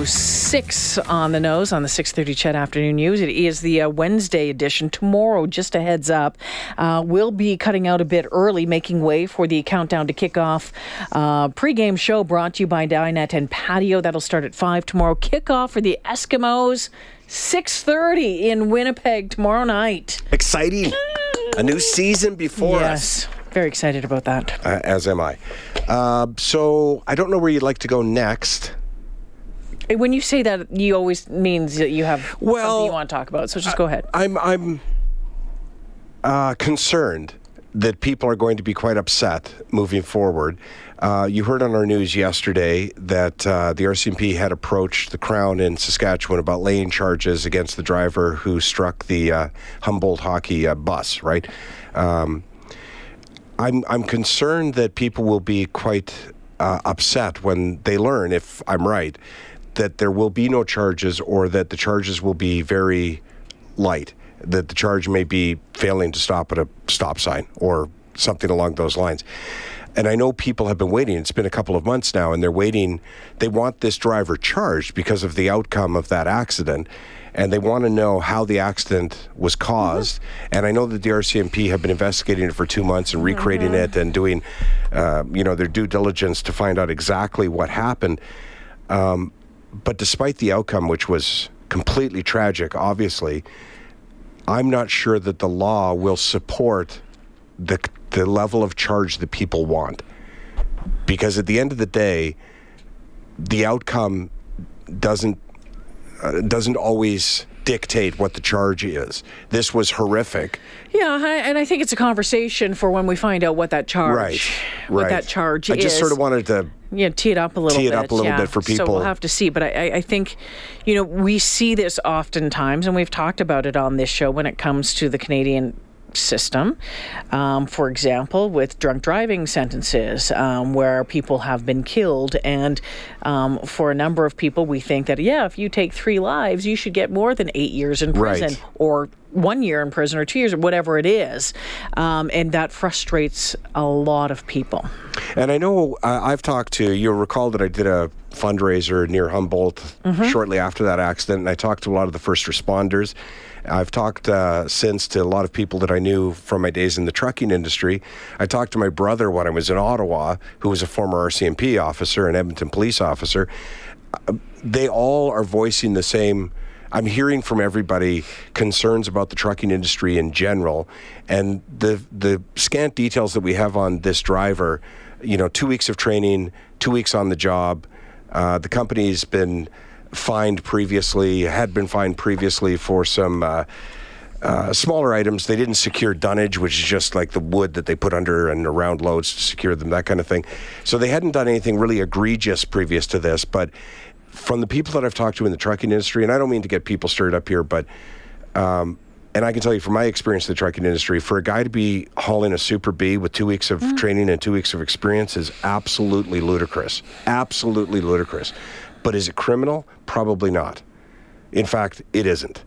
306 on the nose on the 6.30 CHED Afternoon News. It is the uh, Wednesday edition. Tomorrow, just a heads up, uh, we'll be cutting out a bit early, making way for the countdown to kickoff uh, pregame show brought to you by Dinette and Patio. That'll start at 5 tomorrow. Kickoff for the Eskimos, 6.30 in Winnipeg tomorrow night. Exciting. A new season before yes. us. Very excited about that. Uh, as am I. Uh, so I don't know where you'd like to go next. When you say that, you always means that you have Well, something you want to talk about. So just go ahead. I'm I'm uh, concerned that people are going to be quite upset moving forward. Uh, you heard on our news yesterday that uh, the RCMP had approached the Crown in Saskatchewan about laying charges against the driver who struck the uh, Humboldt hockey uh, bus. Right. Um, I'm I'm concerned that people will be quite uh, upset when they learn, if I'm right, that there will be no charges or that the charges will be very light. That the charge may be failing to stop at a stop sign or something along those lines. And I know people have been waiting. It's been a couple of months now, and they're waiting. They want this driver charged because of the outcome of that accident and they want to know how the accident was caused. And I know that the RCMP have been investigating it for two months and recreating it and doing, uh, you know, their due diligence to find out exactly what happened. Um, but despite the outcome, which was completely tragic, obviously, I'm not sure that the law will support the the level of charge that people want. Because at the end of the day, the outcome doesn't uh, doesn't always dictate what the charge is. This was horrific. Yeah, and I think it's a conversation for when we find out what that charge, Right, what right. that charge I is. I just sort of wanted to yeah, tee it up a little Tee it bit. up a little yeah. bit for people. So we'll have to see. But I, I- I think, you know, we see this oftentimes, and we've talked about it on this show when it comes to the Canadian system. Um, for example, with drunk driving sentences, um, where people have been killed, and um, for a number of people, we think that yeah, if you take three lives, you should get more than eight years in Right. prison, or one year in prison, or two years, or whatever it is, um, and that frustrates a lot of people. And I know uh, I've talked to, you'll recall that I did a fundraiser near Humboldt shortly after that accident, and I talked to a lot of the first responders. I've talked uh, since to a lot of people that I knew from my days in the trucking industry. I talked to my brother when I was in Ottawa, who was a former RCMP officer and Edmonton police officer. Uh, they all are voicing the same. I'm hearing from everybody concerns about the trucking industry in general, and the the scant details that we have on this driver. You know, two weeks of training, two weeks on the job. Uh, the company's been fined previously, had been fined previously for some. Uh, uh, smaller items, they didn't secure dunnage, which is just like the wood that they put under and around loads to secure them, that kind of thing. So they hadn't done anything really egregious previous to this. But from the people that I've talked to in the trucking industry, and I don't mean to get people stirred up here, but um, and I can tell you from my experience in the trucking industry, for a guy to be hauling a Super B with two weeks of training and two weeks of experience is absolutely ludicrous. Absolutely ludicrous. But is it criminal? Probably not. In fact, it isn't.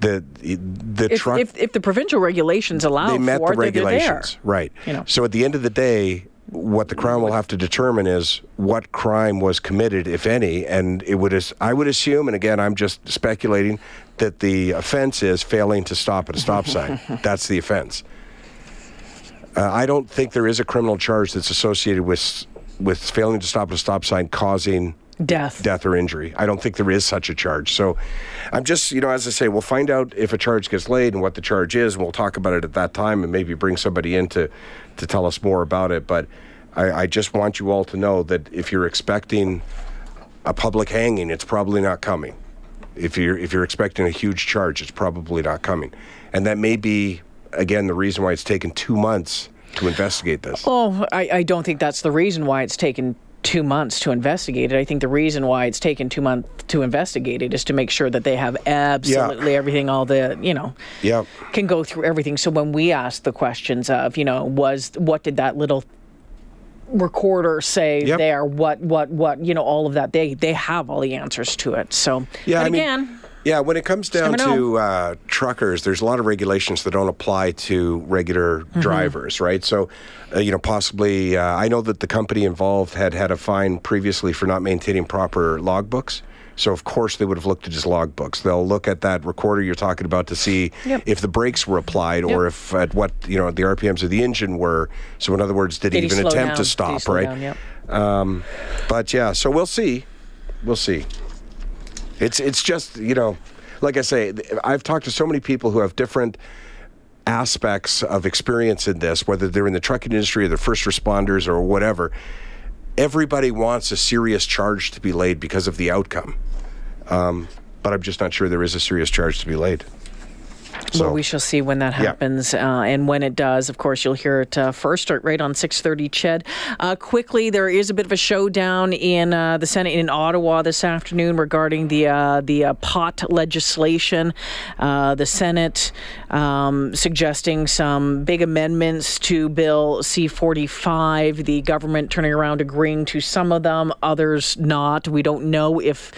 The the If, truck if, if the provincial regulations allow they met for the it, they're there. regulations, right? You know. So at the end of the day, what the crown will have to determine is what crime was committed, if any, and it would. as- I would assume, and again, I'm just speculating, that the offense is failing to stop at a stop sign. That's the offense. Uh, I don't think there is a criminal charge that's associated with with failing to stop at a stop sign causing Death. death or injury. I don't think there is such a charge. So I'm just, you know, as I say, we'll find out if a charge gets laid and what the charge is, and we'll talk about it at that time and maybe bring somebody in to, to tell us more about it. But I, I just want you all to know that if you're expecting a public hanging, it's probably not coming. If you're if you're expecting a huge charge, it's probably not coming. And that may be again the reason why it's taken two months to investigate this. Oh, I, I don't think that's the reason why it's taken two months to investigate it. I think the reason why it's taken two months to investigate it is to make sure that they have absolutely everything, all the, you know, Yep. can go through everything. So when we ask the questions of, you know, was what did that little recorder say Yep. there? What, what, what, you know, all of that. They they have all the answers to it. So, Yeah, but I mean- again, Yeah, when it comes down to uh, truckers, there's a lot of regulations that don't apply to regular Mm-hmm. drivers, right? So, uh, you know, possibly, uh, I know that the company involved had had a fine previously for not maintaining proper logbooks. So, of course, they would have looked at his logbooks. They'll look at that recorder you're talking about to see Yep. if the brakes were applied or Yep. if at what you know the RPMs of the engine were. So, in other words, did, Did he even attempt down? to stop? right. down? Yep. Um, but yeah, so we'll see. We'll see. It's it's just you know, like I say, I've talked to so many people who have different aspects of experience in this, whether they're in the trucking industry or the first responders or whatever. Everybody wants a serious charge to be laid because of the outcome, um, but I'm just not sure there is a serious charge to be laid. So well, we shall see when that Yeah. happens, uh, and when it does. Of course, you'll hear it uh, first, right- on six thirty. Ched, uh, quickly, there is a bit of a showdown in uh, the Senate in Ottawa this afternoon regarding the uh, the uh, pot legislation. Uh, the Senate um, suggesting some big amendments to Bill C forty five. The government turning around agreeing to some of them, others not. We don't know if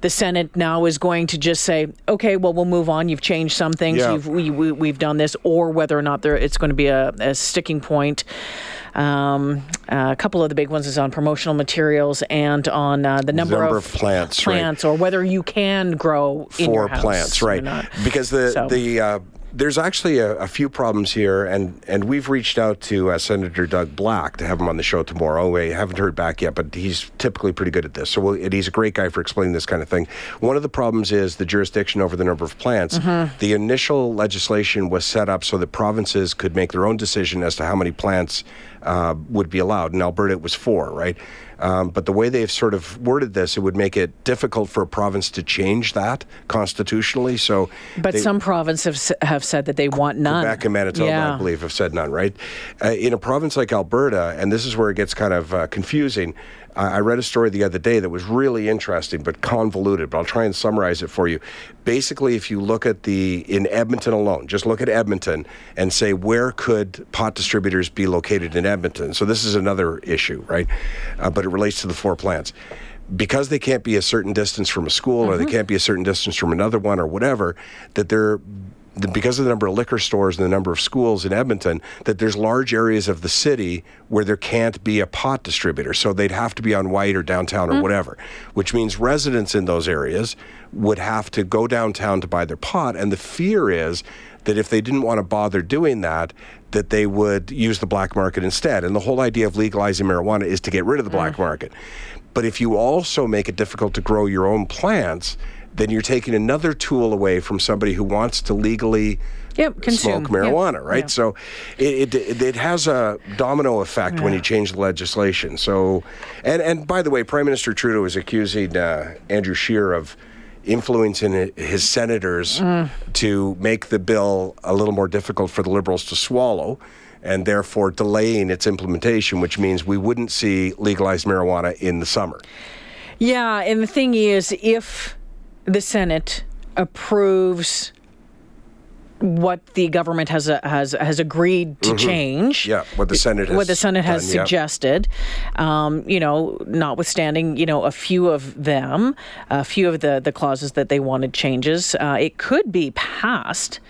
the Senate now is going to just say, okay, well, we'll move on. You've changed some things. Yeah. You've, we, we, we've done this, or whether or not there it's going to be a, a sticking point. Um, uh, a couple of the big ones is on promotional materials and on uh, the number, number of plants, right. or whether you can grow for house plants, right? Because the So- the uh, there's actually a, a few problems here, and and we've reached out to uh, Senator Doug Black to have him on the show tomorrow. We haven't heard back yet, but he's typically pretty good at this. So we'll, he's a great guy for explaining this kind of thing. One of the problems is the jurisdiction over the number of plants. Mm-hmm. The initial legislation was set up so that provinces could make their own decision as to how many plants uh, would be allowed. In Alberta, it was four, right? Um, but the way they've sort of worded this, it would make it difficult for a province to change that constitutionally. So, But they- some provinces have, have said that they want none. Quebec and Manitoba, yeah. I believe, have said none, right? Uh, in a province like Alberta, and this is where it gets kind of uh, confusing. I read a story the other day that was really interesting but convoluted, but I'll try and summarize it for you. Basically, if you look at the, in Edmonton alone, just look at Edmonton and say, where could pot distributors be located in Edmonton? So this is another issue, right? Uh, but it relates to the four plants because they can't be a certain distance from a school or they mm-hmm. can't be a certain distance from another one or whatever, that they're because of the number of liquor stores and the number of schools in Edmonton, that there's large areas of the city where there can't be a pot distributor. So they'd have to be on Whyte or downtown or mm. whatever, which means residents in those areas would have to go downtown to buy their pot. And the fear is that if they didn't want to bother doing that, that they would use the black market instead. And the whole idea of legalizing marijuana is to get rid of the black market. But if you also make it difficult to grow your own plants, then you're taking another tool away from somebody who wants to legally Yep, consume. smoke marijuana, Yep, right? yeah. So it, it it has a domino effect when you change the legislation. So, and and by the way, Prime Minister Trudeau is accusing uh, Andrew Scheer of influencing his senators Mm. to make the bill a little more difficult for the Liberals to swallow. And therefore delaying its implementation, which means we wouldn't see legalized marijuana in the summer. Yeah, and the thing is, if the Senate approves what the government has uh, has has agreed to change, Mm-hmm. Yeah, what the Senate has what the Senate has done, yeah. suggested, um, you know, notwithstanding, you know, a few of them, a few of the the clauses that they wanted changes, uh, it could be passed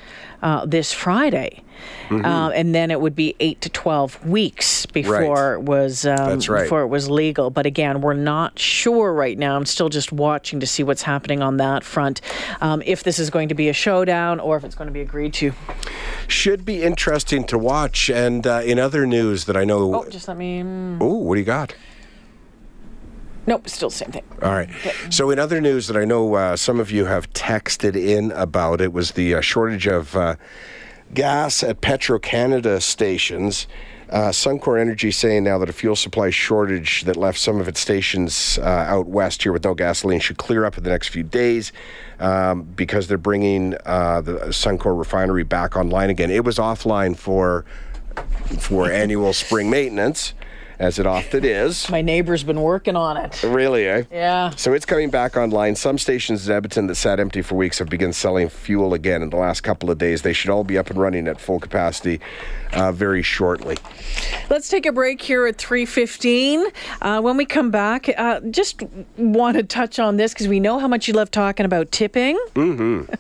uh, this Friday. Mm-hmm. Uh, and then it would be eight to twelve weeks before it was um, That's right. before it was legal. But again, we're not sure right now. I'm still just watching to see what's happening on that front. Um, if this is going to be a showdown or if it's going to be agreed to. Should be interesting to watch. And uh, in other news that I know, Oh, just let me. oh, what do you got? Nope, still the same thing. All right. So, in other news that I know uh, some of you have texted in about, it was the uh, shortage of uh, gas at Petro Canada stations. Uh, Suncor Energy saying now that a fuel supply shortage that left some of its stations uh, out west here with no gasoline should clear up in the next few days um, because they're bringing uh, the Suncor refinery back online again. It was offline for for annual spring maintenance. As it often is. My neighbor's been working on it. Really, eh? Yeah. So it's coming back online. Some stations in Edmonton that sat empty for weeks have begun selling fuel again in the last couple of days. They should all be up and running at full capacity uh, very shortly. Let's take a break here at 3.15. Uh, when we come back, uh, just want to touch on this because we know how much you love talking about tipping. Mm-hmm.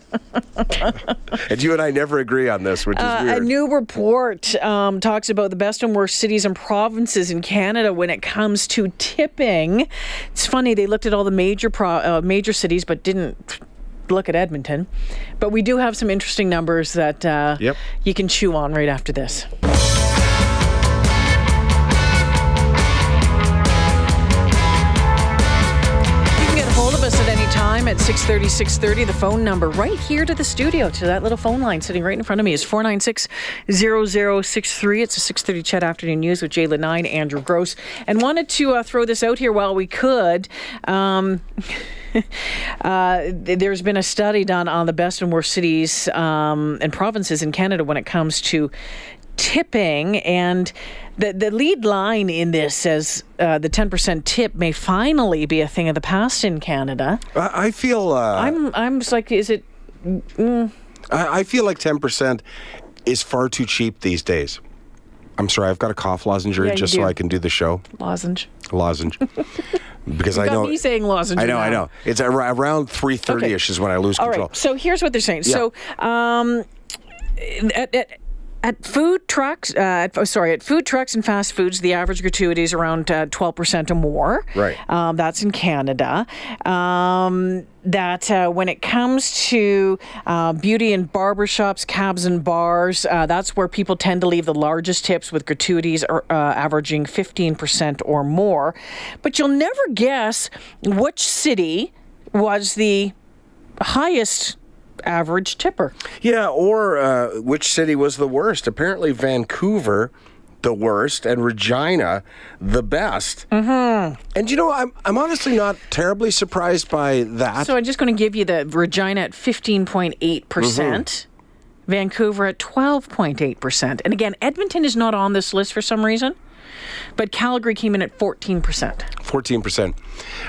and you and I never agree on this, which is Uh, weird. a new report um, talks about the best and worst cities and provinces in Canada when it comes to tipping. It's funny they looked at all the major pro- uh, major cities, but didn't look at Edmonton. But we do have some interesting numbers that uh, Yep. you can chew on right after this. Time at 630, 630. The phone number right here to the studio, to that little phone line sitting right in front of me is 496 0063. It's a 630 CHED Afternoon News with J'lyn Nye, Andrew Grose. And wanted to uh, throw this out here while we could. Um, uh, there's been a study done on the best and worst cities um, and provinces in Canada when it comes to tipping and the, the lead line in this says uh, the 10% tip may finally be a thing of the past in Canada. I I feel. Uh, I'm I'm just like is it I I feel like ten percent is far too cheap these days. I'm sorry, I've got a cough lozenge Yeah, just so. I can do the show. lozenge? Lozenge. because I Got know. me saying lozenge. I know, I know. It's ar- around 3.30 ish is when I lose All control. right. So here's what they're saying. So um, at, at at food trucks, uh, at, oh, sorry, at food trucks and fast foods, the average gratuity is around uh, twelve percent or more. Right. Um, that's in Canada. Um, that uh, when it comes to uh, beauty and barber shops, cabs and bars, uh, that's where people tend to leave the largest tips with gratuities are, uh, averaging 15% or more. But you'll never guess which city was the highest average tipper. Yeah, or uh, which city was the worst? Apparently, Vancouver, the worst, and Regina, the best. Mm-hmm. And you know, I'm I'm honestly not terribly surprised by that. So I'm just going to give you the Regina at 15.8%. percent Vancouver at 12.8%. And again, Edmonton is not on this list for some reason, but Calgary came in at 14%. Fourteen percent.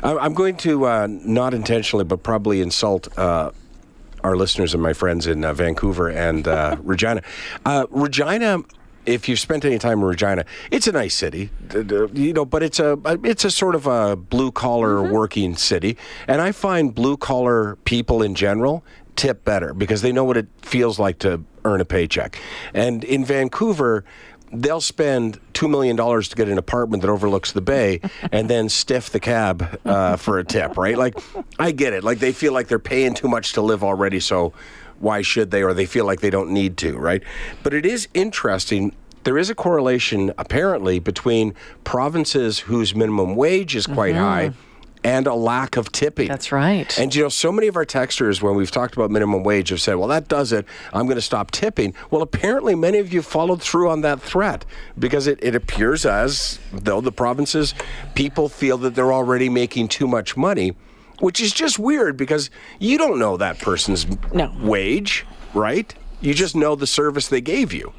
I'm going to uh, not intentionally, but probably insult. Uh, our listeners and my friends in uh, Vancouver and uh, Regina. Uh, Regina, if you've spent any time in Regina, it's a nice city, you know, but it's a it's a sort of a blue collar working city, and I find blue collar people in general tip better because they know what it feels like to earn a paycheck. And in Vancouver, they'll spend two million dollars to get an apartment that overlooks the bay, and then stiff the cab uh, for a tip, right? Like, I get it. Like they feel like they're paying too much to live already, so why should they? Or they feel like they don't need to, right? But it is interesting. There is a correlation, apparently, between provinces whose minimum wage is quite high and a lack of tipping. That's right. And you know, so many of our texters, when we've talked about minimum wage, have said, "Well, that does it. I'm going to stop tipping." Well, apparently, many of you followed through on that threat because it, it appears as though the provinces people feel that they're already making too much money, which is just weird because you don't know that person's No. wage, right? You just know the service they gave you.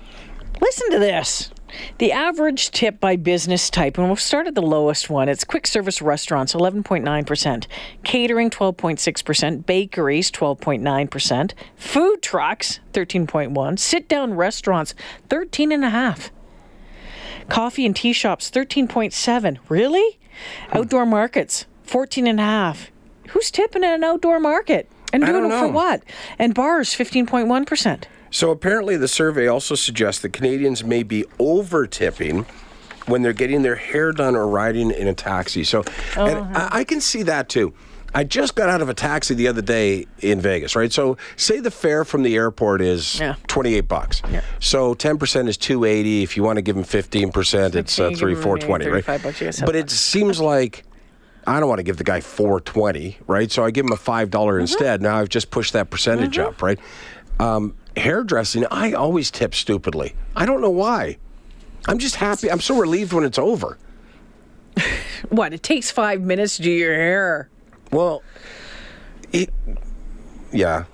Listen to this. The average tip by business type, and we'll start at the lowest one. It's quick service restaurants, 11.9%, catering, 12.6%, bakeries, 12.9%, food trucks, 13.1, sit down restaurants, 13.5%. coffee and tea shops, 13.7%. Really? Outdoor markets, 14.5%. Who's tipping at an outdoor market? And doing it for what? And bars, 15.1%. So apparently, the survey also suggests that Canadians may be over tipping when they're getting their hair done or riding in a taxi. So, and I, I can see that too. I just got out of a taxi the other day in Vegas, right? So, say the fare from the airport is Yeah. twenty-eight bucks. Yeah. So, ten percent is two eighty. If you want to give them fifteen percent, it's uh, you give three 'em four maybe twenty, right? bucks, you guys have But it seems like I don't want to give the guy four twenty, right? So I give him a five dollar Mm-hmm. instead. Now I've just pushed that percentage up, right? Um, hairdressing, I always tip stupidly. I don't know why. I'm just happy. I'm so relieved when it's over. What? It takes five minutes to do your hair. Well, it, yeah.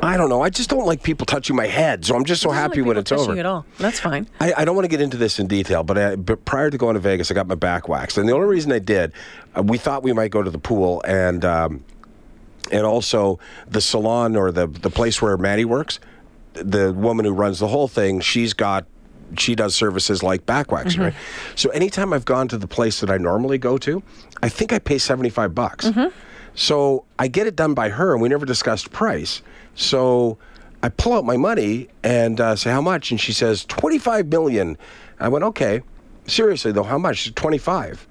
I don't know. I just don't like people touching my head, so I'm just so happy like when it's over. At all. That's fine. I, I don't want to get into this in detail, but, I, but prior to going to Vegas, I got my back waxed, and the only reason I did, uh, we thought we might go to the pool and um, and also the salon or the the place where Maddie works. The woman who runs the whole thing, she's got she does services like back waxing, right? So anytime I've gone to the place that I normally go to, I think I pay seventy five bucks. So I get it done by her, and we never discussed price. So I pull out my money and uh, say how much, and she says twenty five million. I went okay. Seriously though, how much? Twenty five.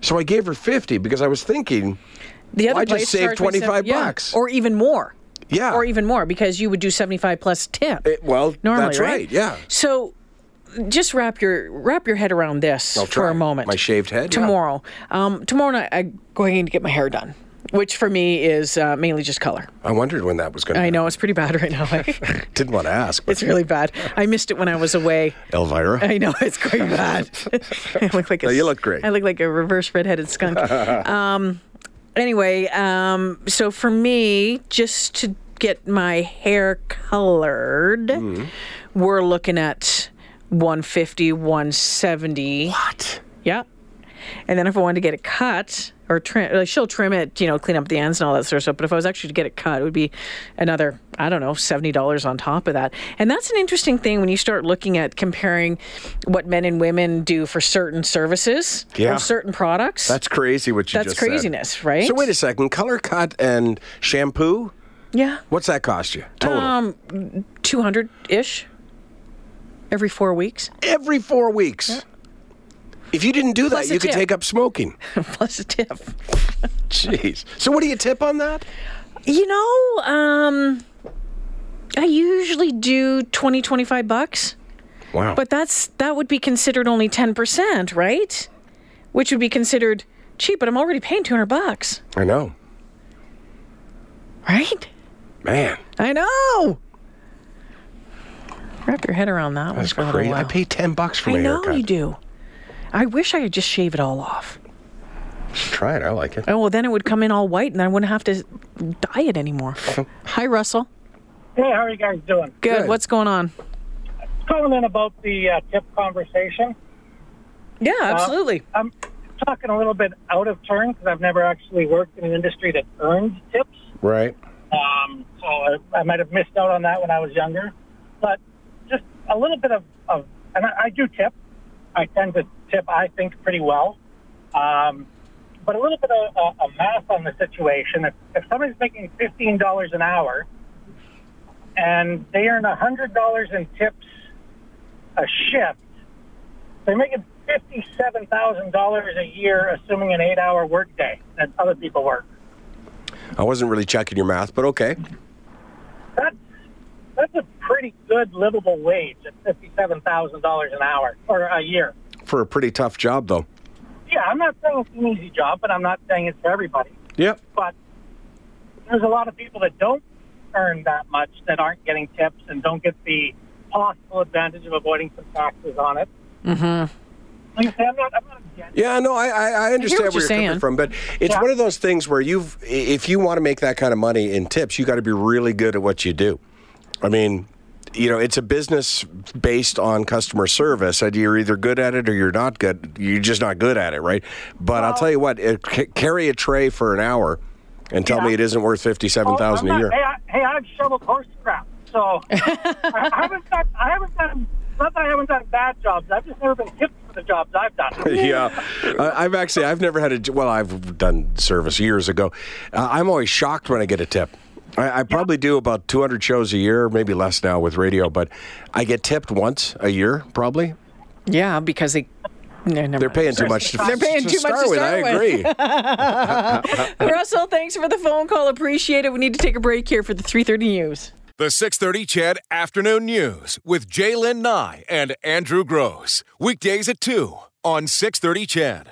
So I gave her fifty because I was thinking, The other Why just place save 25 yeah, bucks? or even more. Yeah. or even more because you would do seventy five plus tip. Eh, well, normally, that's right, yeah. So, just wrap your wrap your head around this I'll for try. a moment. My shaved head, yeah. tomorrow. Um, tomorrow night, I'm going to get my hair done, which for me is uh, mainly just color. I wondered when that was going to. I know it's pretty bad right now. eh? Didn't want to ask, but it's really bad. I missed it when I was away. Elvira. I know it's quite bad. I look like a, No, you look great. I look like a reverse redheaded skunk. um, anyway, um, so for me, just to get my hair colored, Mm-hmm. we're looking at 150, 170. what? Yeah. And then if I wanted to get it cut or trim, like she'll trim it, you know, clean up the ends and all that sort of stuff. But if I was actually to get it cut, it would be another, I don't know, $70 on top of that. And that's an interesting thing when you start looking at comparing what men and women do for certain services Yeah. or certain products. That's crazy. What you That's just said. craziness, right? So wait a second. Color cut and shampoo. yeah. What's that cost you total? Um, 200 ish every four weeks Every four weeks. If you didn't do that, Plus you could take up smoking. plus a tip. Jeez. So what do you tip on that? You know, um, I usually do 20, 25 bucks. Wow. But that's that would be considered only 10%, right? Which would be considered cheap, but I'm already paying 200 bucks, I know, right? man. I know. Wrap your head around that one That's for a little crazy. I pay ten bucks for I my know haircut. you do. I wish I could just shave it all off. Try it. I like it. Oh, well, then it would come in all white and I wouldn't have to dye it anymore. Hi, Russell. Hey, how are you guys doing? Good. Good. What's going on? Calling in about the uh, tip conversation. Yeah, absolutely. I'm talking a little bit out of turn because I've never actually worked in an industry that earns tips. Right. Um, so I, I might have missed out on that when I was younger. But just a little bit of, of and I, I do tip. I tend to tip, I think, pretty well. Um, but a little bit of uh, a math on the situation. If, if somebody's making $15 an hour and they earn $100 in tips a shift, they're making $57,000 a year, assuming an eight hour workday that other people work. I wasn't really checking your math, but okay. that's that's a pretty good livable wage at fifty-seven thousand dollars an hour or a year. For a pretty tough job, though. Yeah, I'm not saying it's an easy job, but I'm not saying it's for everybody. Yep. But there's a lot of people that don't earn that much that aren't getting tips and don't get the possible advantage of avoiding some taxes on it. Mm-hmm. Like I say, I'm not, I'm not Yeah, no, I, I, I understand what where you're you're coming from, but it's Yeah. one of those things where you've, if you want to make that kind of money in tips, you got to be really good at what you do. I mean, you know, it's a business based on customer service, and you're either good at it or you're not good. You're just not good at it, right? But I'll tell you what, it, c- carry a tray for an hour and tell Yeah. me it isn't worth fifty-seven thousand Oh, a year. Hey, I, hey, I've shoveled horse crap, so I, I haven't done. I haven't done. Not that I haven't done bad jobs. I've just never been tipped for the jobs I've done. yeah, I- I've actually I've never had a well I've done service years ago. Uh, I'm always shocked when I get a tip. I, I probably do about 200 shows a year, maybe less now with radio, but I get tipped once a year, probably. Yeah, because they no, they're paying too much. To, They're paying to too much to start with. start I with. agree. Russell, thanks for the phone call. Appreciate it. We need to take a break here for the 3:30 news. The 630 CHED Afternoon News with J'lyn Nye and Andrew Grose. Weekdays at 2 on 630 CHED.